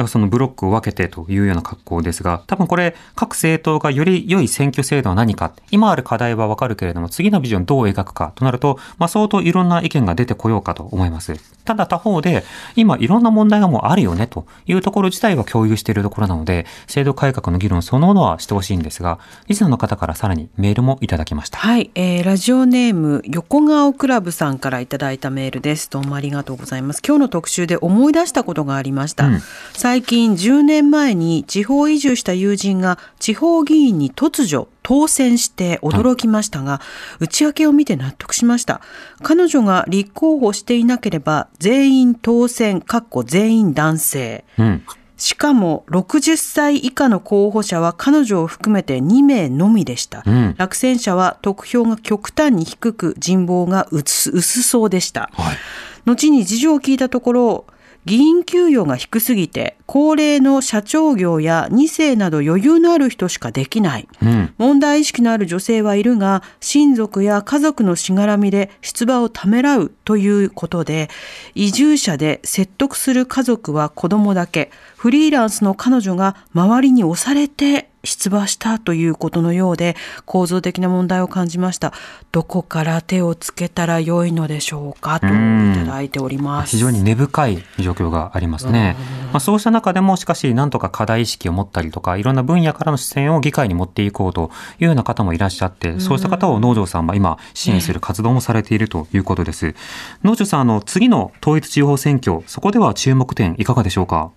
S4: だからそのブロックを分けてというような格好ですが、多分これ、各政党がより良い選挙制度は何か、今ある課題はわかるけれども、次のビジョンどう描くかとなると、まあ相当いろんな意見が出てこようかと思います。ただ他方で、今いろんな問題がもうあるよねというところ自体は共有しているところなので、制度改革の議論そのものはしてほしいんですが、リスナーの方からさらにメールもいただきました。
S3: はい、えーラジオネーム横顔クラブさんからいただいたメールです。どうもありがとうございます。今日の特集で思い出したことがありました。
S4: うん
S3: 最近10年前に地方移住した友人が地方議員に突如当選して驚きましたが、内訳を見て納得しました。彼女が立候補していなければ全員当選、かっこ全員男性。
S4: うん。
S3: しかも60歳以下の候補者は彼女を含めて2名のみでした。
S4: うん。
S3: 落選者は得票が極端に低く人望が薄薄そうでした。
S4: はい。
S3: 後に事情を聞いたところ、議員給与が低すぎて、高齢の社長業や2世など余裕のある人しかできない。
S4: うん。
S3: 問題意識のある女性はいるが、親族や家族のしがらみで出馬をためらうということで、移住者で説得する家族は子供だけ、フリーランスの彼女が周りに押されて出馬したということのようで、構造的な問題を感じました。どこから手をつけたらよいのでしょうか？といただいております。
S4: 非常に根深い状況がありますね。まあ、そうした中でもしかしなんとか課題意識を持ったりとかいろんな分野からの視線を議会に持っていこうというような方もいらっしゃってそうした方を農場さんは今支援する活動もされているということです。農場さんあの次の統一地方選挙そこでは注目点いかがでしょうか？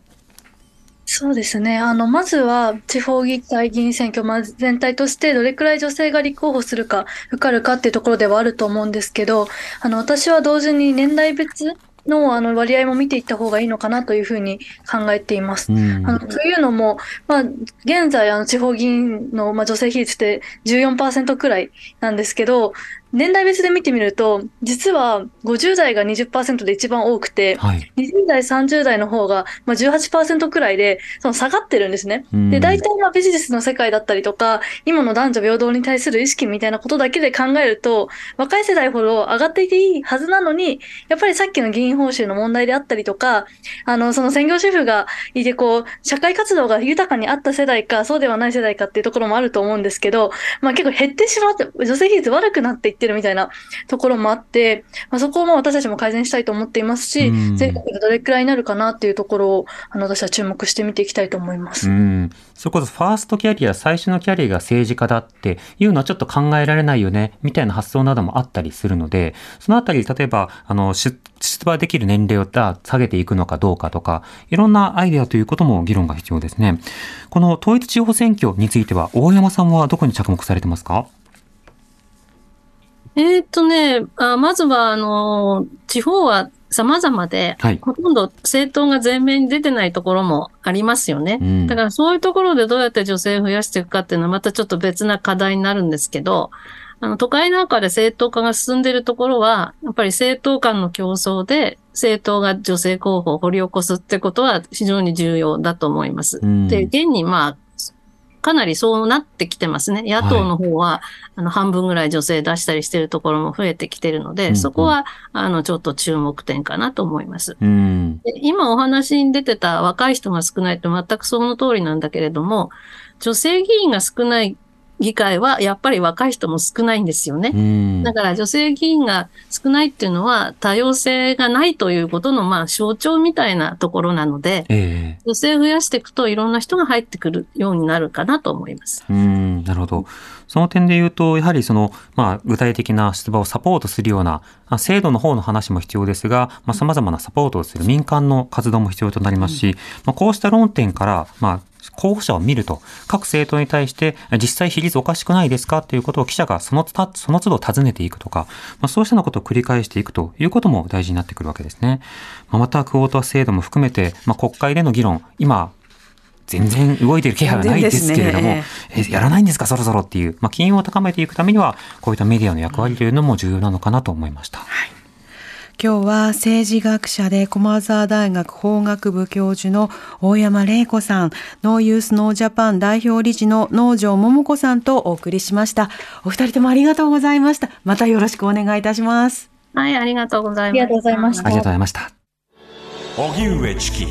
S6: そうですね。あの、まずは地方議会議員選挙、まあ、全体としてどれくらい女性が立候補するか、受かるかっていうところではあると思うんですけど、あの、私は同時に年代別のあの割合も見ていった方がいいのかなというふうに考えています。
S4: うん
S6: あのというのも、まあ、現在、あの地方議員の、まあ、女性比率って14%くらいなんですけど、年代別で見てみると、実は50代が20%で一番多くて、
S4: はい。
S6: 20代、30代の方が、まあ、18%くらいで、その下がってるんですね。
S4: うん
S6: で、大体まあビジネスの世界だったりとか、今の男女平等に対する意識みたいなことだけで考えると、若い世代ほど上がっていていいはずなのに、やっぱりさっきの議員報酬の問題であったりとか、あの、その専業主婦がいて、こう、社会活動が豊かにあった世代か、そうではない世代かっていうところもあると思うんですけど、まあ結構減ってしまって、女性比率悪くなっていってるみたいなところもあって、まあそこをまあ私たちも改善したいと思っていますし、
S4: うん
S6: 全国でどれくらいになるかなっていうところを、あの、私は注目して見ていきたいと思います。
S4: うん。それこそファーストキャリア、最初のキャリアが政治家だっていうのはちょっと考えられないよね、みたいな発想などもあったりするので、そのあたり、例えば、あの、出出馬できる年齢を下げていくのかどうかとか、いろんなアイデアということも議論が必要ですね。この統一地方選挙については、大山さんはどこに着目されてますか？
S5: えーっとね、あまずは、あの、地方は様々で、
S4: はい
S5: ほとんど政党が前面に出てないところもありますよね。
S4: うん
S5: だからそういうところでどうやって女性を増やしていくかっていうのはまたちょっと別な課題になるんですけど、あの、都会なんかで政党化が進んでいるところは、やっぱり政党間の競争で政党が女性候補を掘り起こすってことは非常に重要だと思います。
S4: うん
S5: で、現にまあ、かなりそうなってきてますね。野党の方は、あの、半分ぐらい女性出したりしてるところも増えてきてるので、
S4: うんうん
S5: そこは、あの、ちょっと注目点かなと思います。
S4: うん。
S5: で今お話に出てた若い人が少ないって全くその通りなんだけれども、女性議員が少ない議会はやっぱり若い人も少ないんですよね。
S4: うん。
S5: だから女性議員が少ないっていうのは多様性がないということのまあ象徴みたいなところなので、
S4: ええ
S5: 女性を増やしていくといろんな人が入ってくるようになるかなと思います。
S4: うん、なるほど。その点で言うと、やはりその、まあ、具体的な出馬をサポートするような、制度の方の話も必要ですが、まあ、様々なサポートをする民間の活動も必要となりますし、まあ、こうした論点から、まあ、候補者を見ると、各政党に対して、実際比率おかしくないですかっていうことを記者がそのたその都度尋ねていくとか、まあ、そうしたようなことを繰り返していくということも大事になってくるわけですね。まあ、また、クオータ制度も含めて、まあ、国会での議論、今、全然動いてる気配はないですけれども、
S3: 全然
S4: えやらないんですか、そろそろっていう、まあ、金融を高めていくためには、こういったメディアの役割というのも重要なのかなと思いました。
S3: 今日は政治学者で駒澤大学法学部教授の大山玲子さん、ノーユースノージャパン代表理事の農場桃子さんとお送りしました。お二人ともありがとうございました。またよろしくお願いいたします。
S5: はい、ありがとうございます。
S6: ありがとうございました
S4: ありがとうございました。
S2: 荻上チキ